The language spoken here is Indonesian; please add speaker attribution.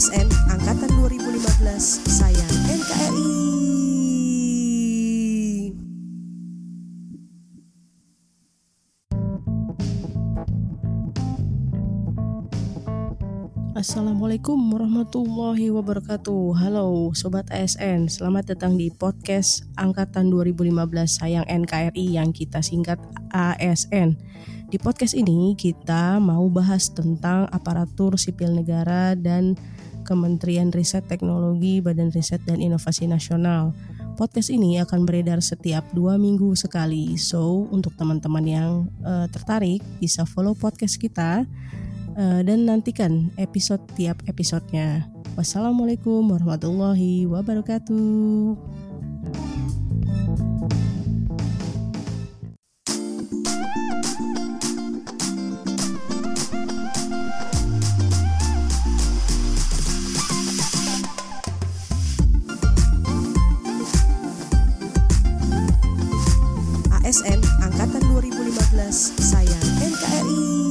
Speaker 1: ASN Angkatan 2015 sayang NKRI.
Speaker 2: Assalamualaikum warahmatullahi wabarakatuh. Halo Sobat ASN Selamat datang di podcast Angkatan 2015 Sayang NKRI yang kita singkat ASN Di podcast ini kita mau bahas tentang aparatur sipil negara dan Kementerian Riset Teknologi Badan Riset dan Inovasi Nasional Podcast ini akan beredar setiap dua minggu sekali So untuk teman-teman yang uh, tertarik bisa follow podcast kita uh, dan nantikan episode tiap episodenya. Wassalamualaikum warahmatullahi wabarakatuh.
Speaker 1: ASN Angkatan 2015 sayang NKRI.